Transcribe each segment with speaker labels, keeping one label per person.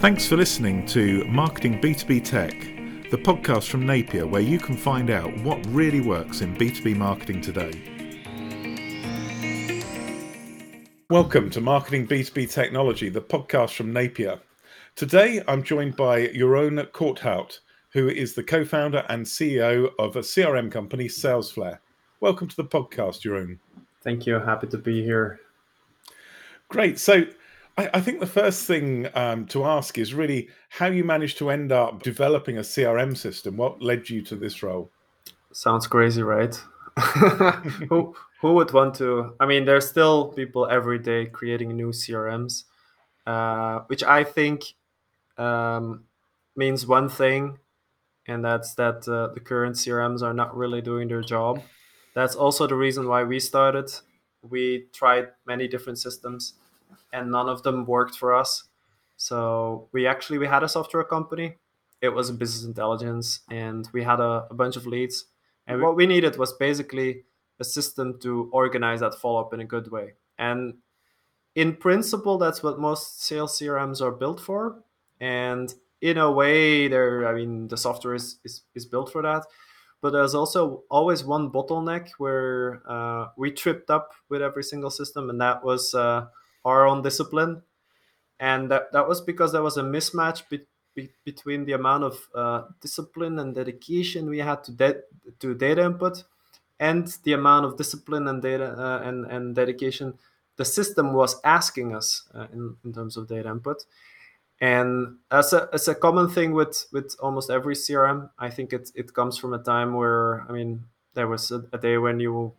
Speaker 1: Thanks for listening to Marketing B2B Tech, the podcast from Napier where you can find out what really works in B2B marketing today. Welcome to Marketing B2B Technology, the podcast from Napier. Today I'm joined by Jeroen Korthout, who is the co founder and CEO of a CRM company, Salesflare. Welcome to the podcast, Jeroen.
Speaker 2: Thank you. Happy to be here.
Speaker 1: Great. So, I, I think the first thing um, to ask is really how you managed to end up developing a CRM system. What led you to this role?
Speaker 2: Sounds crazy, right? who who would want to? I mean, there's still people every day creating new CRMs, uh, which I think um, means one thing, and that's that uh, the current CRMs are not really doing their job. That's also the reason why we started. We tried many different systems and none of them worked for us. So we actually we had a software company. It was a business intelligence, and we had a, a bunch of leads. And what we needed was basically a system to organize that follow up in a good way. And in principle, that's what most sales CRMs are built for. And in a way, there I mean the software is, is, is built for that. But there's also always one bottleneck where uh, we tripped up with every single system, and that was uh, our own discipline, and that that was because there was a mismatch be, be, between the amount of uh, discipline and dedication we had to de- to data input, and the amount of discipline and data uh, and and dedication the system was asking us uh, in in terms of data input. And as a, as a common thing with, with almost every CRM, I think it, it comes from a time where, I mean, there was a, a day when you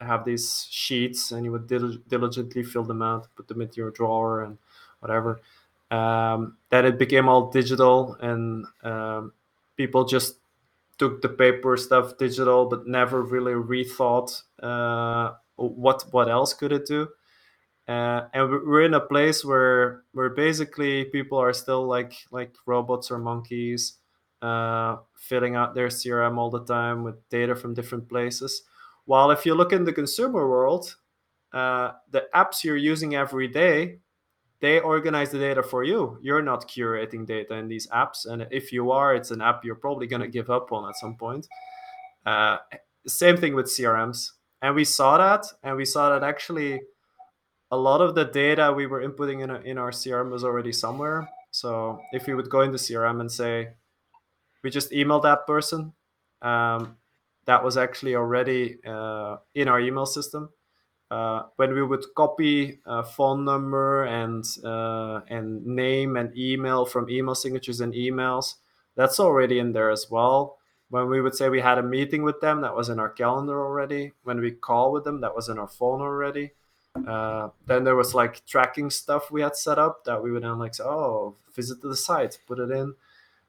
Speaker 2: have these sheets and you would dil- diligently fill them out, put them into your drawer and whatever. Um, then it became all digital and um, people just took the paper stuff digital, but never really rethought uh, what what else could it do. Uh, and we're in a place where where basically people are still like like robots or monkeys, uh, filling out their CRM all the time with data from different places. While if you look in the consumer world, uh, the apps you're using every day, they organize the data for you. You're not curating data in these apps, and if you are, it's an app you're probably going to give up on at some point. Uh, same thing with CRMs, and we saw that, and we saw that actually a lot of the data we were inputting in, a, in our CRM was already somewhere. So if we would go into CRM and say, we just emailed that person, um, that was actually already uh, in our email system. Uh, when we would copy a phone number and uh, and name and email from email signatures and emails, that's already in there as well. When we would say we had a meeting with them, that was in our calendar already. When we call with them, that was in our phone already. Uh, then there was like tracking stuff we had set up that we would then like say, oh, visit the site, put it in.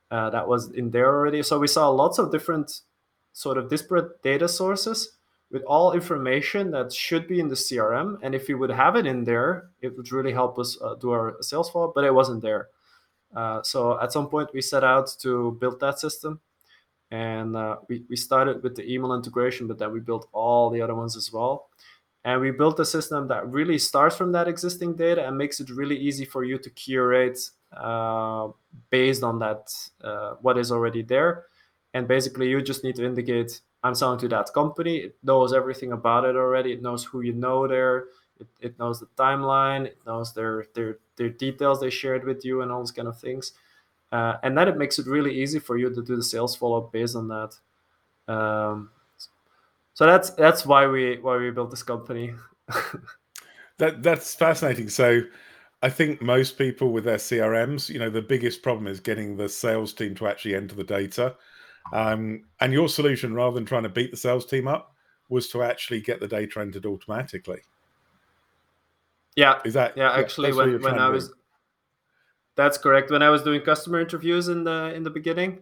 Speaker 2: Uh, that was in there already. So we saw lots of different sort of disparate data sources with all information that should be in the CRM. And if we would have it in there, it would really help us uh, do our sales follow, but it wasn't there. Uh, so at some point, we set out to build that system. And uh, we, we started with the email integration, but then we built all the other ones as well. And we built a system that really starts from that existing data and makes it really easy for you to curate uh, based on that, uh, what is already there and basically you just need to indicate i'm selling to that company. It knows everything about it already. It knows who you know there. It, it knows the timeline. It knows their their their details they shared with you and all those kind of things. Uh, and then it makes it really easy for you to do the sales follow-up based on that. Um, so that's that's why we why we built this company.
Speaker 1: That that's fascinating. So I think most people with their CRMs, you know, the biggest problem is getting the sales team to actually enter the data. Um, and your solution, rather than trying to beat the sales team up, was to actually get the data entered automatically.
Speaker 2: Yeah, is that yeah? Actually, when, when I was, that's correct. When I was doing customer interviews in the in the beginning,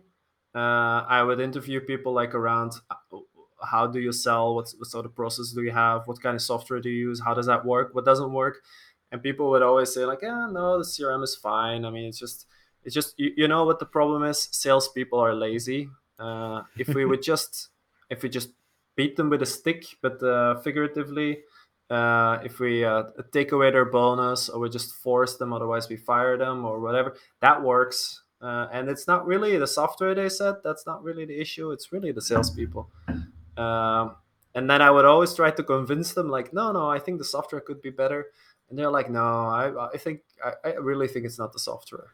Speaker 2: uh, I would interview people like around uh, how do you sell, what, what sort of process do you have, what kind of software do you use, how does that work, what doesn't work, and people would always say like, yeah, no, the CRM is fine. I mean, it's just it's just you, you know what the problem is. Salespeople are lazy uh, if we would just if we just beat them with a stick, but uh, figuratively, uh, if we uh, take away their bonus or we just force them, otherwise we fire them or whatever. That works. Uh, and it's not really the software they said. That's not really the issue. It's really the salespeople. Um, and then I would always try to convince them, like, no, no, I think the software could be better. And they're like, no, I, I think, I, I really think it's not the software.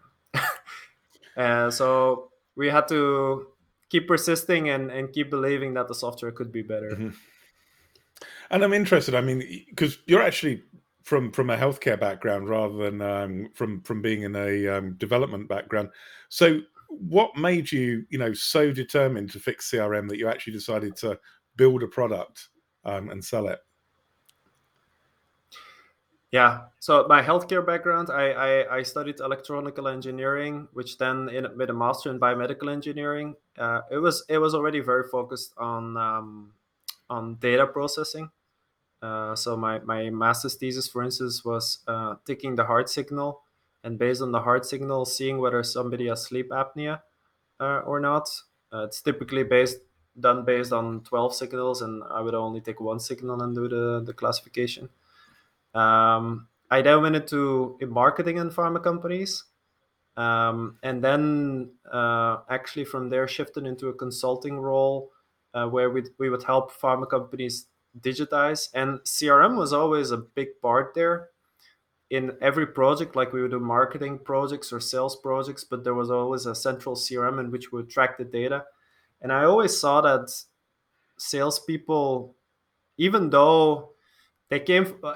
Speaker 2: and so we had to keep persisting and, and keep believing that the software could be better. Mm-hmm.
Speaker 1: And I'm interested. I mean, because you're actually from from a healthcare background rather than um, from from being in a um, development background. So, what made you, you know, so determined to fix CRM that you actually decided to build a product um, and sell it?
Speaker 2: Yeah. So my healthcare background, I, I, I studied electronical engineering, which then in, with a master in biomedical engineering, uh, it was it was already very focused on um, on data processing. Uh, so my, my master's thesis, for instance, was uh, taking the heart signal and based on the heart signal, seeing whether somebody has sleep apnea uh, or not. Uh, it's typically based done based on 12 signals, and I would only take one signal and do the, the classification. Um, I then went into marketing in pharma companies. Um, and then uh, actually from there shifted into a consulting role uh, where we, we would help pharma companies digitize. And CRM was always a big part there in every project. Like we would do marketing projects or sales projects, but there was always a central CRM in which we would track the data. And I always saw that salespeople, even though they came uh,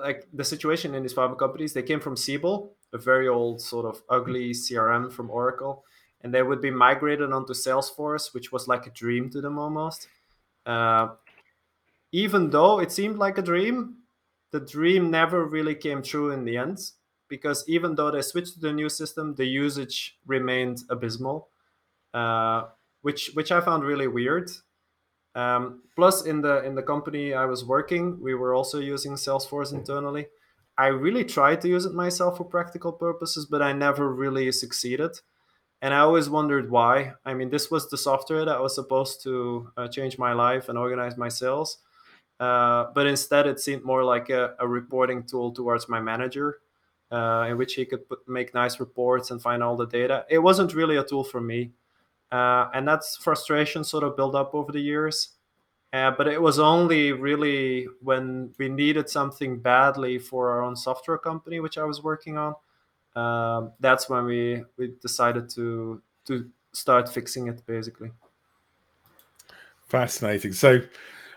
Speaker 2: like the situation in these pharma companies, they came from Siebel, a very old sort of ugly CRM from Oracle and they would be migrated onto Salesforce, which was like a dream to them almost. Uh, even though it seemed like a dream, the dream never really came true in the end because even though they switched to the new system, the usage remained abysmal, uh, which which I found really weird. Um, plus, in the in the company I was working, we were also using Salesforce internally. I really tried to use it myself for practical purposes, but I never really succeeded and I always wondered why. I mean, this was the software that was supposed to uh, change my life and organize my sales, uh, but instead it seemed more like a, a reporting tool towards my manager, uh, in which he could put, make nice reports and find all the data. It wasn't really a tool for me, uh, and that's frustration sort of built up over the years. Uh, but it was only really when we needed something badly for our own software company, which I was working on um, that's when we we decided to to start fixing it basically.
Speaker 1: Fascinating. So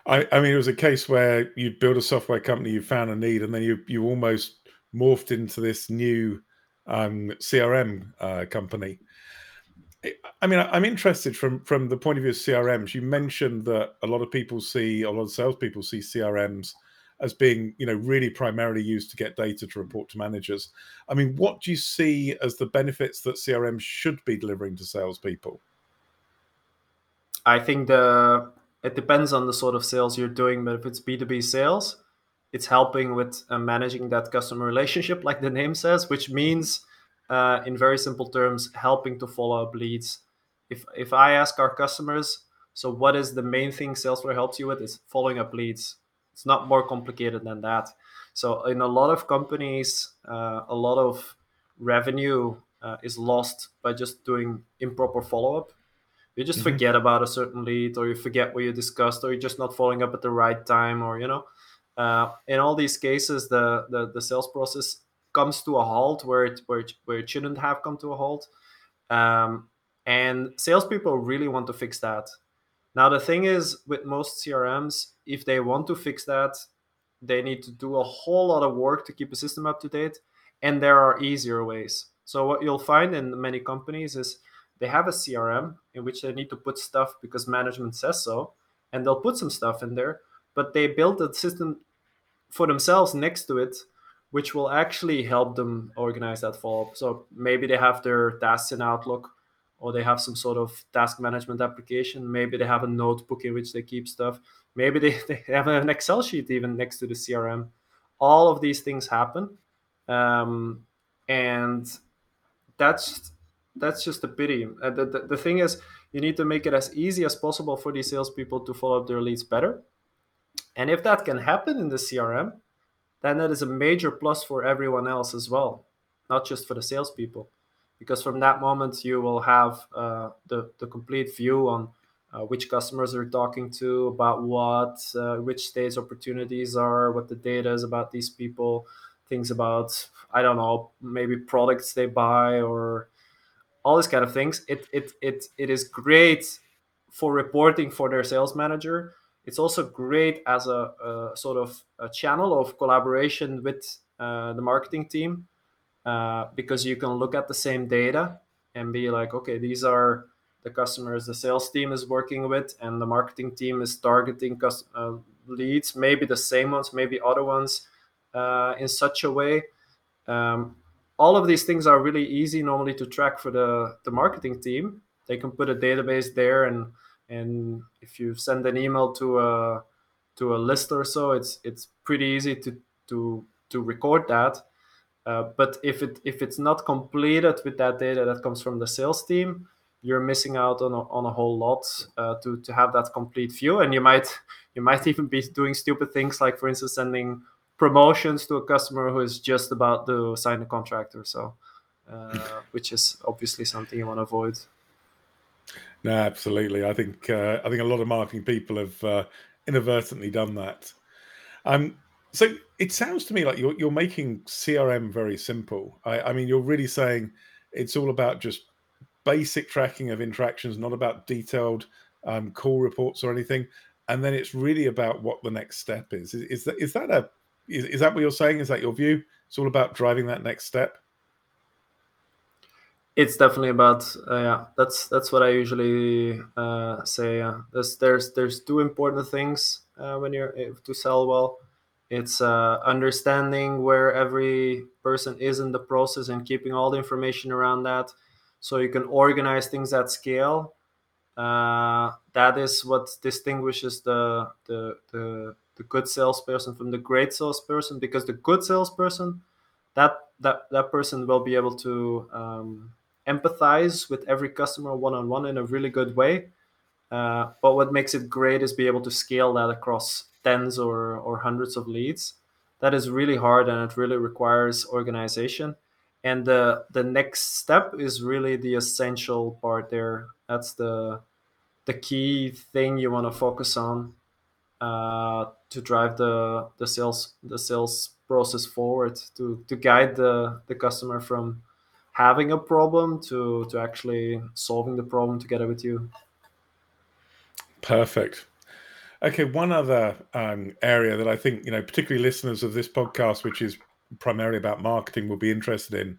Speaker 1: I, I mean it was a case where you build a software company you found a need and then you you almost morphed into this new um, crm uh, company I mean, I'm interested from from the point of view of CRMs. You mentioned that a lot of people see, a lot of salespeople see CRMs as being you know really primarily used to get data to report to managers. I mean, what do you see as the benefits that CRM should be delivering to salespeople?
Speaker 2: I think the it depends on the sort of sales you're doing, but if it's B2B sales, it's helping with uh, managing that customer relationship, like the name says, which means, uh, in very simple terms, helping to follow up leads. If if I ask our customers, so what is the main thing Salesforce helps you with? Is following up leads. It's not more complicated than that. So in a lot of companies, uh, a lot of revenue uh, is lost by just doing improper follow up. You just mm-hmm. forget about a certain lead, or you forget what you discussed, or you're just not following up at the right time, or you know. Uh, in all these cases, the, the the sales process comes to a halt where it where it, where it shouldn't have come to a halt. Um, and salespeople really want to fix that. Now the thing is, with most CRMs, if they want to fix that, they need to do a whole lot of work to keep a system up to date. And there are easier ways. So what you'll find in many companies is they have a CRM in which they need to put stuff because management says so, and they'll put some stuff in there, but they built a system for themselves next to it, which will actually help them organize that follow up. So maybe they have their tasks in Outlook, or they have some sort of task management application. Maybe they have a notebook in which they keep stuff. Maybe they, they have an Excel sheet even next to the CRM. All of these things happen. Um, and that's that's just a pity. Uh, the, the, the thing is, you need to make it as easy as possible for these salespeople to follow up their leads better. And if that can happen in the CRM, then that is a major plus for everyone else as well, not just for the salespeople. Because from that moment, you will have uh, the, the complete view on uh, which customers are talking to, about what, uh, which stage opportunities are, what the data is about these people, things about, I don't know, maybe products they buy or all these kind of things. It, it, it, it is great for reporting for their sales manager it's also great as a, a sort of a channel of collaboration with uh, the marketing team uh, because you can look at the same data and be like, okay, these are the customers the sales team is working with, and the marketing team is targeting cus- uh, leads, maybe the same ones, maybe other ones, uh, in such a way. Um, all of these things are really easy normally to track for the, the marketing team. They can put a database there and and if you send an email to a to a list or so it's it's pretty easy to to to record that. Uh, but if it if it's not completed with that data that comes from the sales team you're missing out on a, on a whole lot uh, to to have that complete view. And you might you might even be doing stupid things like for instance sending promotions to a customer who is just about to sign a contract or so uh, which is obviously something you want to avoid
Speaker 1: no, absolutely. I think uh, I think a lot of marketing people have uh, inadvertently done that. Um, so it sounds to me like you're you're making CRM very simple. I, I mean, you're really saying it's all about just basic tracking of interactions, not about detailed um, call reports or anything. And then it's really about what the next step is. Is, is that is that a is, is that what you're saying? Is that your view? It's all about driving that next step
Speaker 2: it's definitely about uh, yeah that's that's what i usually uh, say uh, there's there's there's two important things uh, when you're uh, to sell well. It's uh, understanding where every person is in the process and keeping all the information around that. So you can organize things at scale. That is what distinguishes the, the the the good salesperson from the great salesperson because the good salesperson that that that person will be able to um, empathize with every customer one on one in a really good way. Uh, but what makes it great is be able to scale that across tens or, or hundreds of leads. That is really hard and it really requires organization. And the the next step is really the essential part there. That's the the key thing you want to focus on uh, to drive the the sales the sales process forward to to guide the the customer from having a problem to to actually solving the problem together with you.
Speaker 1: Perfect. Okay, one other um, area that I think you know, particularly listeners of this podcast, which is primarily about marketing, will be interested in,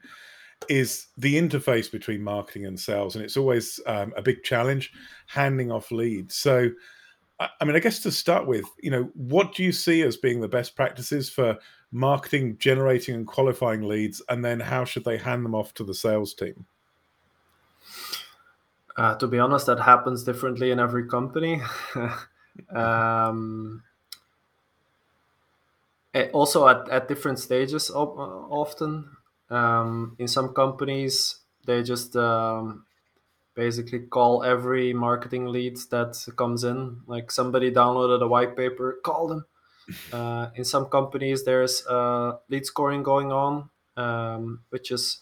Speaker 1: is the interface between marketing and sales, and it's always um, a big challenge handing off leads. So, I mean, I guess to start with, you know, what do you see as being the best practices for marketing, generating and qualifying leads, and then how should they hand them off to the sales team?
Speaker 2: Uh, to be honest, that happens differently in every company. um, eh, also at, at different stages often. Um, in some companies, they just um, basically call every marketing lead that comes in. Like somebody downloaded a white paper, call them uh, in some companies, there's uh, lead scoring going on, um, which is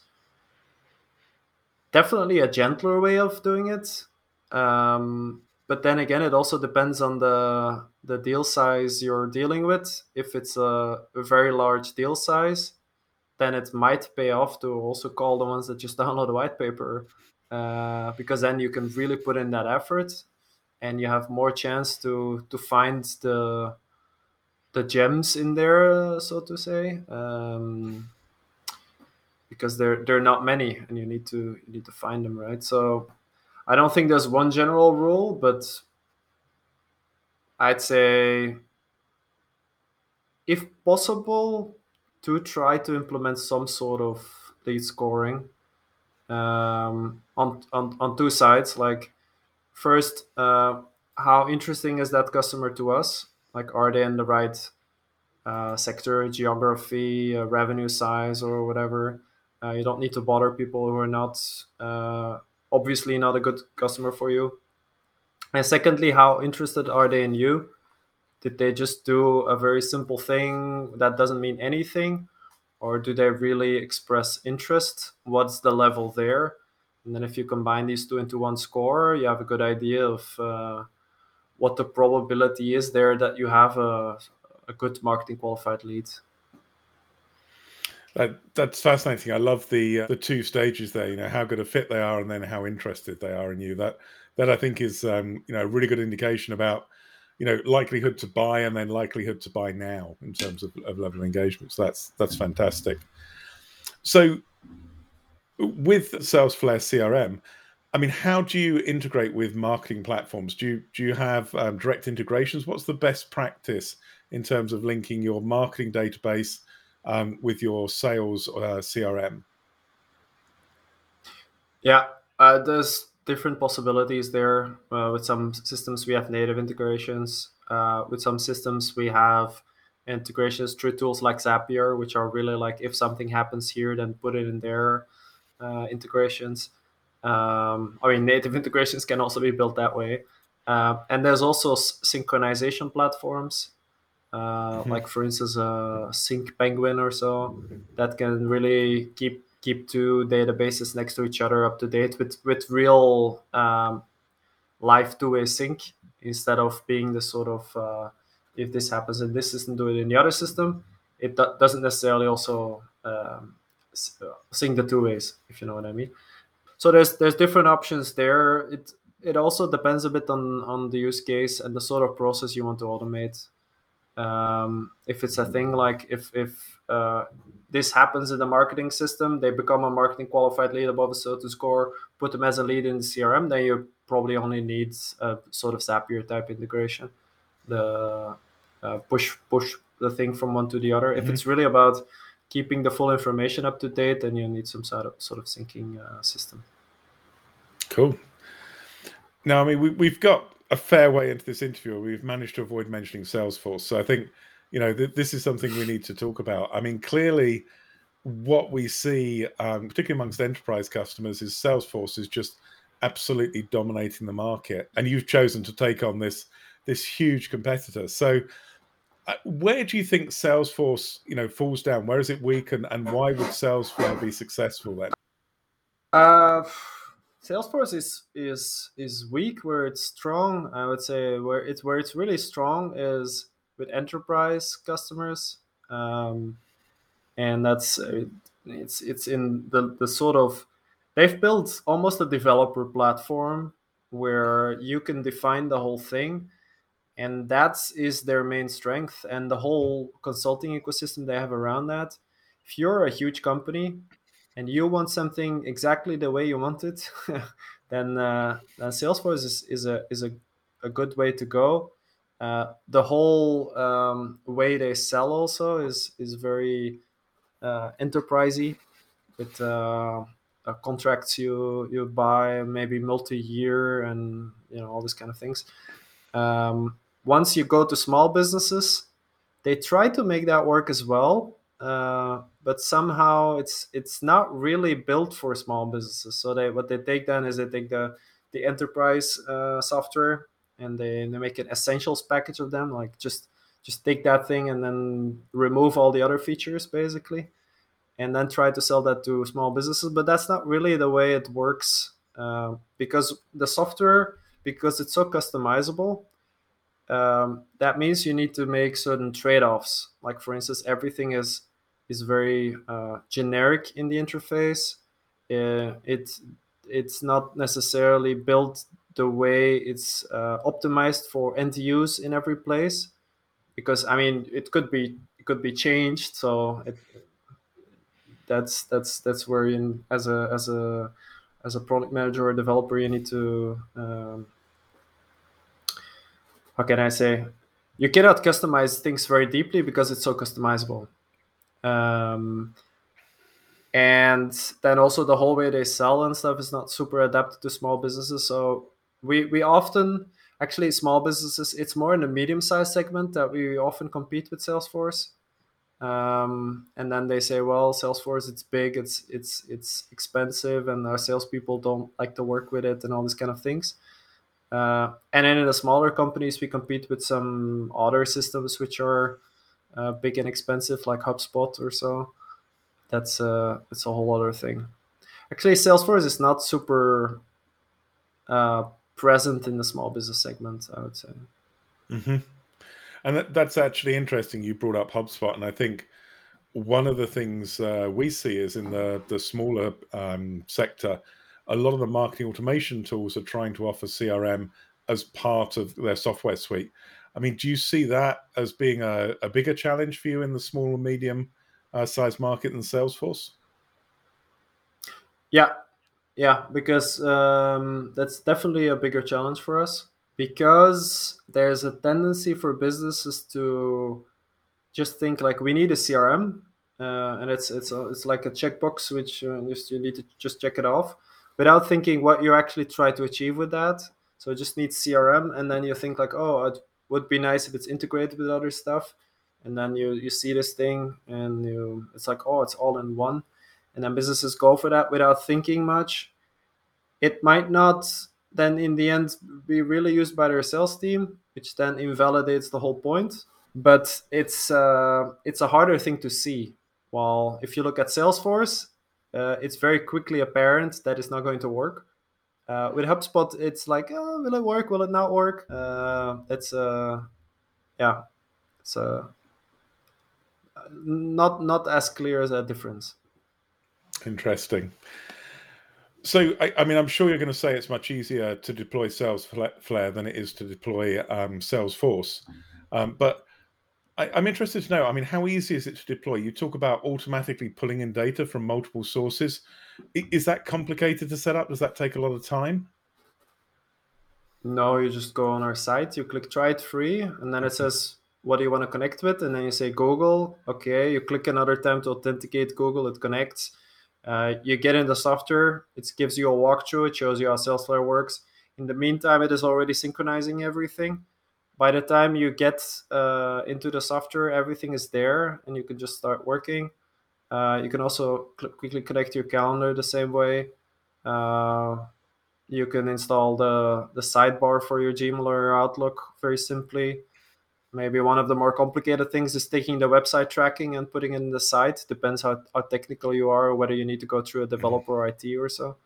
Speaker 2: definitely a gentler way of doing it. Um, but then again, it also depends on the the deal size you're dealing with. If it's a, a very large deal size, then it might pay off to also call the ones that just download a white paper, uh, because then you can really put in that effort, and you have more chance to to find the the gems in there, so to say, um, because there are not many, and you need to you need to find them, right? So I don't think there's one general rule, but I'd say if possible to try to implement some sort of lead scoring um, on, on on two sides like first uh, how interesting is that customer to us like, are they in the right uh, sector, geography, uh, revenue size, or whatever? Uh, you don't need to bother people who are not uh, obviously not a good customer for you. And secondly, how interested are they in you? did they just do a very simple thing that doesn't mean anything or do they really express interest what's the level there and then if you combine these two into one score you have a good idea of uh, what the probability is there that you have a, a good marketing qualified lead
Speaker 1: that, that's fascinating. I love the uh, the two stages there. You know how good a fit they are, and then how interested they are in you. That that I think is um, you know a really good indication about you know likelihood to buy and then likelihood to buy now in terms of, of level of engagement. So that's that's fantastic. So with Salesflare CRM, I mean, how do you integrate with marketing platforms? Do you do you have um, direct integrations? What's the best practice in terms of linking your marketing database um, with your sales uh, CRM?
Speaker 2: Yeah, uh, there's different possibilities there. Uh, with some systems, we have native integrations. Uh, with some systems, we have integrations through tools like Zapier, which are really like if something happens here, then put it in their uh, integrations. Um, I mean, native integrations can also be built that way. Uh, and there's also synchronization platforms uh, mm-hmm. like for instance a sync penguin or so that can really keep keep two databases next to each other up to date with with real um, live two-way sync instead of being the sort of uh, if this happens in this system do it in the other system it do- doesn't necessarily also um, sync the two ways if you know what i mean so there's there's different options there it it also depends a bit on on the use case and the sort of process you want to automate um, if it's a thing like if if uh, this happens in the marketing system, they become a marketing qualified lead above a certain score, put them as a lead in the CRM, then you probably only need a sort of Zapier type integration, the uh, push push the thing from one to the other. Mm-hmm. If it's really about keeping the full information up to date, then you need some sort of sort of syncing uh, system.
Speaker 1: Cool. Now, I mean, we, we've got a fair way into this interview, we've managed to avoid mentioning Salesforce. So I think, you know, th- this is something we need to talk about. I mean, clearly, what we see, um, particularly amongst enterprise customers, is Salesforce is just absolutely dominating the market, and you've chosen to take on this this huge competitor. So, uh, where do you think Salesforce, you know, falls down? Where is it weak, and, and why would Salesforce be successful then?
Speaker 2: Uh Salesforce is is is weak where it's strong. I would say where it's where it's really strong is with enterprise customers, um, and that's uh, it's it's in the the sort of they've built almost a developer platform where you can define the whole thing. And that is their main strength and the whole consulting ecosystem they have around that. If you're a huge company and you want something exactly the way you want it, then, uh, then Salesforce is, is a is a, a good way to go. Uh, the whole um, way they sell also is is very uh, enterprisey. With uh, contracts you you buy maybe multi-year and you know all these kind of things. Um, once you go to small businesses, they try to make that work as well, uh, but somehow it's it's not really built for small businesses. So they what they take then is they take the the enterprise uh, software and they, they make an essentials package of them, like just just take that thing and then remove all the other features basically, and then try to sell that to small businesses. But that's not really the way it works uh, because the software because it's so customizable um, that means you need to make certain trade-offs like for instance everything is is very uh, generic in the interface. Uh, it's it's not necessarily built the way it's uh, optimized for end use in every place, because I mean it could be it could be changed. So it, that's that's that's where in as a as a as a product manager or developer you need to um, how can I say you cannot customize things very deeply because it's so customizable um, and then also the whole way they sell and stuff is not super adapted to small businesses. So we we often actually small businesses it's more in the medium sized segment that we often compete with Salesforce. Um, and then they say, well, Salesforce it's big, it's it's it's expensive, and our salespeople don't like to work with it, and all these kind of things. Uh, and then in the smaller companies, we compete with some other systems which are uh, big and expensive, like HubSpot or so. That's uh, it's a whole other thing. Actually, Salesforce is not super uh, present in the small business segment. I would say.
Speaker 1: Mm-hmm. And that, that's actually interesting. You brought up HubSpot, and I think one of the things uh, we see is in the the smaller um, sector a lot of the marketing automation tools are trying to offer CRM as part of their software suite. I mean, do you see that as being a, a bigger challenge for you in the small and medium uh, size market than Salesforce?
Speaker 2: Yeah, yeah, because um, that's definitely a bigger challenge for us because there's a tendency for businesses to just think like we need a CRM, uh, and it's it's it's like a checkbox which uh, you need to just check it off without thinking what you actually try to achieve with that. So just need CRM, and then you think like, oh, it would be nice if it's integrated with other stuff, and then you you see this thing, and you it's like, oh, it's all in one, and then businesses go for that without thinking much. It might not then in the end be really used by their sales team, which then invalidates the whole point. But it's uh, it's a harder thing to see. While if you look at Salesforce, uh, it's very quickly apparent that it's not going to work. Uh, with HubSpot, it's like, oh, will it work? Will it not work? Uh, it's uh, yeah, it's uh, not not as clear as a difference.
Speaker 1: Interesting. So, I, I, mean, I'm sure you're going to say it's much easier to deploy Salesflare than it is to deploy um, Salesforce. Um, but I, am interested to know. I mean, how easy is it to deploy? You talk about automatically pulling in data from multiple sources. Is that complicated to set up? Does that take a lot of time?
Speaker 2: No, you just go on our site, you click try it free, and then it says what do you want to connect with, and then you say Google. Okay, you click another time to authenticate Google, it connects. Uh, you get in the software, it gives you a walkthrough, it shows you how Salesforce works. In the meantime, it is already synchronizing everything by the time you get uh, into the software, everything is there and you can just start working. Uh, you can also quickly connect your calendar the same way. Uh, you can install the, the sidebar for your Gmail or your Outlook very simply. Maybe one of the more complicated things is taking the website tracking and putting it in the site. Depends how, how technical you are, or whether you need to go through a developer or IT or so.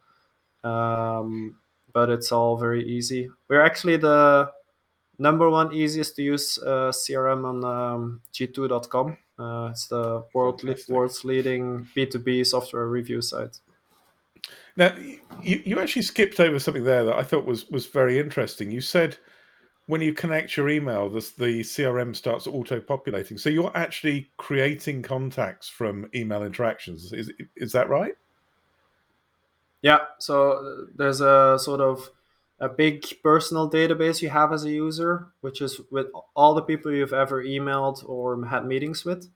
Speaker 2: Um, but it's all very easy. We're actually the number one easiest to use uh, CRM on um, G2.com. Uh, it's the world le- world's leading B2B software review site.
Speaker 1: Now, you, you actually skipped over something there that I thought was, was very interesting. You said when you connect your email, the, the CRM starts auto populating. So you're actually creating contacts from email interactions. Is, is that right?
Speaker 2: Yeah. So uh, there's a sort of a big personal database you have as a user, which is with all the people you've ever emailed or had meetings with.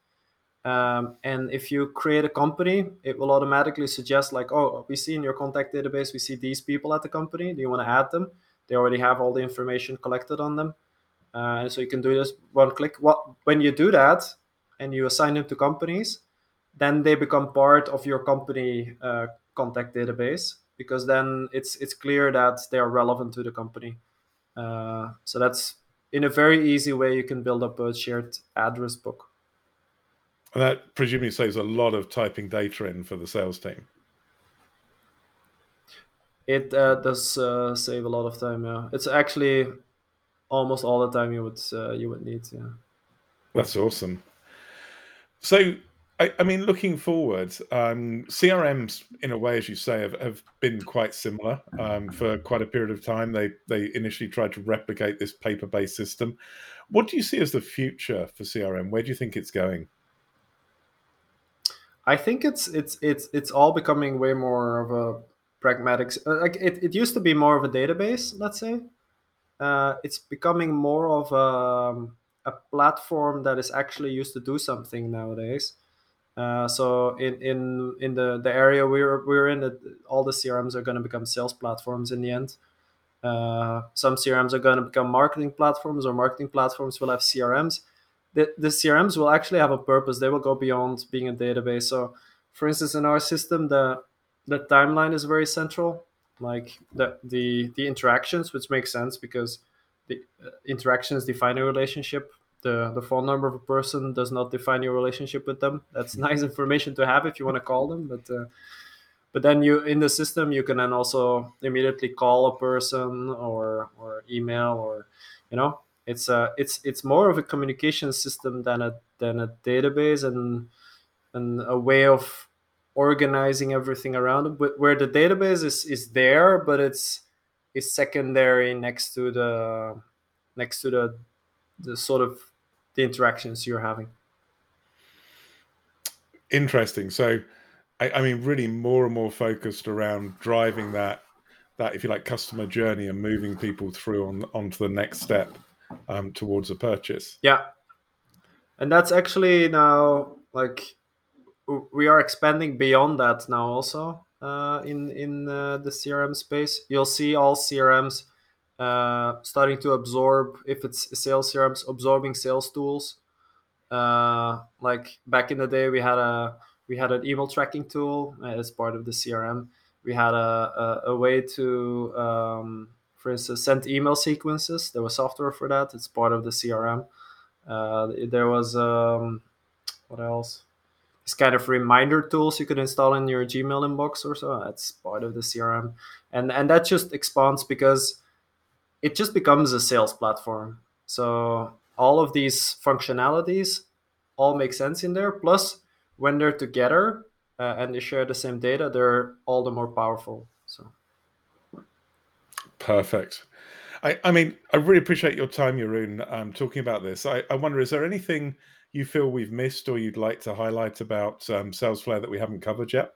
Speaker 2: Um, and if you create a company, it will automatically suggest like, oh, we see in your contact database, we see these people at the company. Do you want to add them? They already have all the information collected on them. Uh, so you can do this one click. What when you do that and you assign them to companies, then they become part of your company uh, contact database because then it's it's clear that they are relevant to the company. Uh, so that's in a very easy way you can build up a shared address book.
Speaker 1: And that presumably saves a lot of typing data in for the sales team.
Speaker 2: It uh, does uh, save a lot of time. Yeah, it's actually almost all the time you would uh, you would need. Yeah,
Speaker 1: that's awesome. So I, I, mean, looking forward, um, CRMs, in a way, as you say, have, have been quite similar um, for quite a period of time. They they initially tried to replicate this paper based system. What do you see as the future for CRM? Where do you think it's going?
Speaker 2: I think it's it's it's it's all becoming way more of a pragmatic. Uh, like it, it used to be more of a database, let's say. Uh, it's becoming more of a, um, a platform that is actually used to do something nowadays. Uh, so in in in the the area we're we're in, all the CRMs are going to become sales platforms in the end. Uh, some CRMs are going to become marketing platforms, or marketing platforms will have CRMs. The, the CRMs will actually have a purpose. They will go beyond being a database. So, for instance, in our system, the the timeline is very central. like the the the interactions, which makes sense because the uh, interactions define a relationship. The the phone number of a person does not define your relationship with them. That's nice information to have if you want to call them, but. Uh, but then you in the system you can then also immediately call a person or or email or you know it's a it's it's more of a communication system than a than a database and and a way of organizing everything around it where the database is is there but it's is secondary next to the next to the the sort of the interactions you're having
Speaker 1: interesting so I, I mean, really more and more focused around driving that that if you like customer journey and moving people through on onto the next step um, towards a purchase.
Speaker 2: Yeah, and that's actually now like we are expanding beyond that now also uh, in in uh, the CRM space. You'll see all CRMs uh, starting to absorb if it's sales CRMs absorbing sales tools. Uh, like back in the day, we had a we had an email tracking tool uh, as part of the CRM. We had a, a, a way to, um, for instance, send email sequences. There was software for that. It's part of the CRM. Uh, there was um, what else? This kind of reminder tools you could install in your Gmail inbox or so. That's part of the CRM, and and that just expands because it just becomes a sales platform. So all of these functionalities all make sense in there. Plus, when they're together uh, and they share the same data, they're all the more powerful. So
Speaker 1: perfect. I, I mean, I really appreciate your time, Jeroen, um, talking about this. I, I wonder, is there anything you feel we've missed or you'd like to highlight about um, SalesFlare that we haven't covered yet?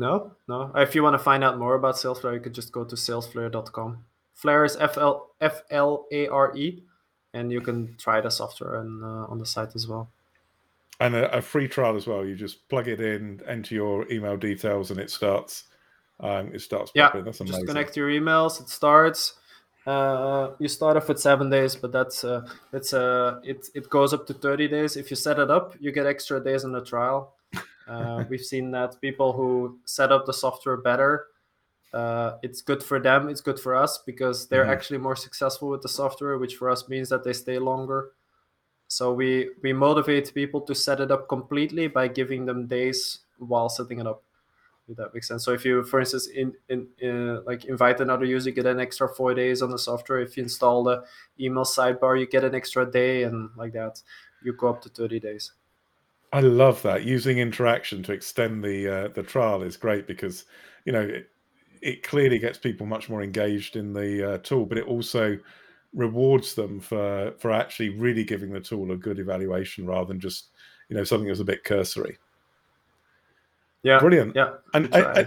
Speaker 2: No, no. If you want to find out more about SalesFlare, you could just go to salesflare.com. Flare is F L F L A R E, and you can try the software and, uh, on the site as well
Speaker 1: and a, a, free trial as well. You just plug it in, enter your email details, and it starts. Um, it starts.
Speaker 2: Yeah, That's amazing. just connect your emails. It starts. Uh, you start off with seven days, but that's uh, it's uh, it it goes up to thirty days. If you set it up, you get extra days on the trial. Uh, we've seen that people who set up the software better, uh, it's good for them. It's good for us because they're mm-hmm. actually more successful with the software, which for us means that they stay longer. So we we motivate people to set it up completely by giving them days while setting it up. If that makes sense. So if you, for instance, in in uh, like invite another user, get an extra four days on the software. If you install the email sidebar, you get an extra day, and like that, you go up to thirty days.
Speaker 1: I love that using interaction to extend the uh, the trial is great because you know it, it clearly gets people much more engaged in the uh, tool, but it also rewards them for for actually really giving the tool a good evaluation rather than just you know something that's a bit cursory.
Speaker 2: Yeah,
Speaker 1: brilliant.
Speaker 2: Yeah,
Speaker 1: and I, I,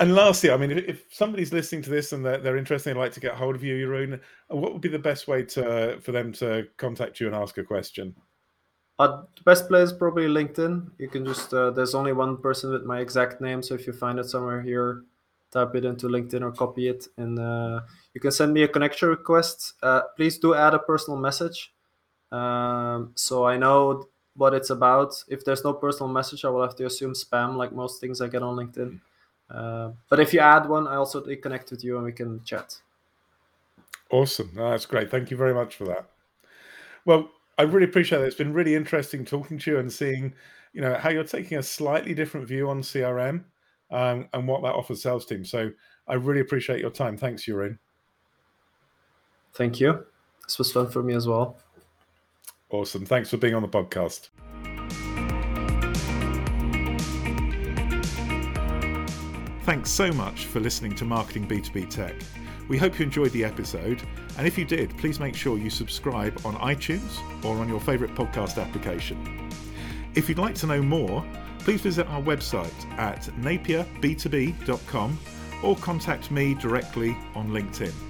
Speaker 1: and lastly, I mean, if, if, somebody's listening to this and they're, they're interested, and like to get hold of you, Jeroen, what would be the best way to for them to contact you and ask a question?
Speaker 2: Uh, the best place is probably LinkedIn. You can just uh, there's only one person with my exact name, so if you find it somewhere here, type it into LinkedIn or copy it, and uh, you can send me a connection request. Uh, please do add a personal message, um, so I know what it's about. If there's no personal message, I will have to assume spam, like most things I get on LinkedIn. Uh, but if you add one, I also connect with you and we can chat.
Speaker 1: Awesome, no, that's great. Thank you very much for that. Well, I really appreciate it. It's been really interesting talking to you and seeing, you know, how you're taking a slightly different view on CRM um, and what that offers sales teams. So I really appreciate your time. Thanks, Jeroen.
Speaker 2: Thank you. This was fun for me as well.
Speaker 1: Awesome. Thanks for being on the podcast. Thanks so much for listening to Marketing B2B Tech. We hope you enjoyed the episode, and if you did, please make sure you subscribe on iTunes or on your favourite podcast application. If you'd like to know more, please visit our website at napierb2b.com or contact me directly on LinkedIn.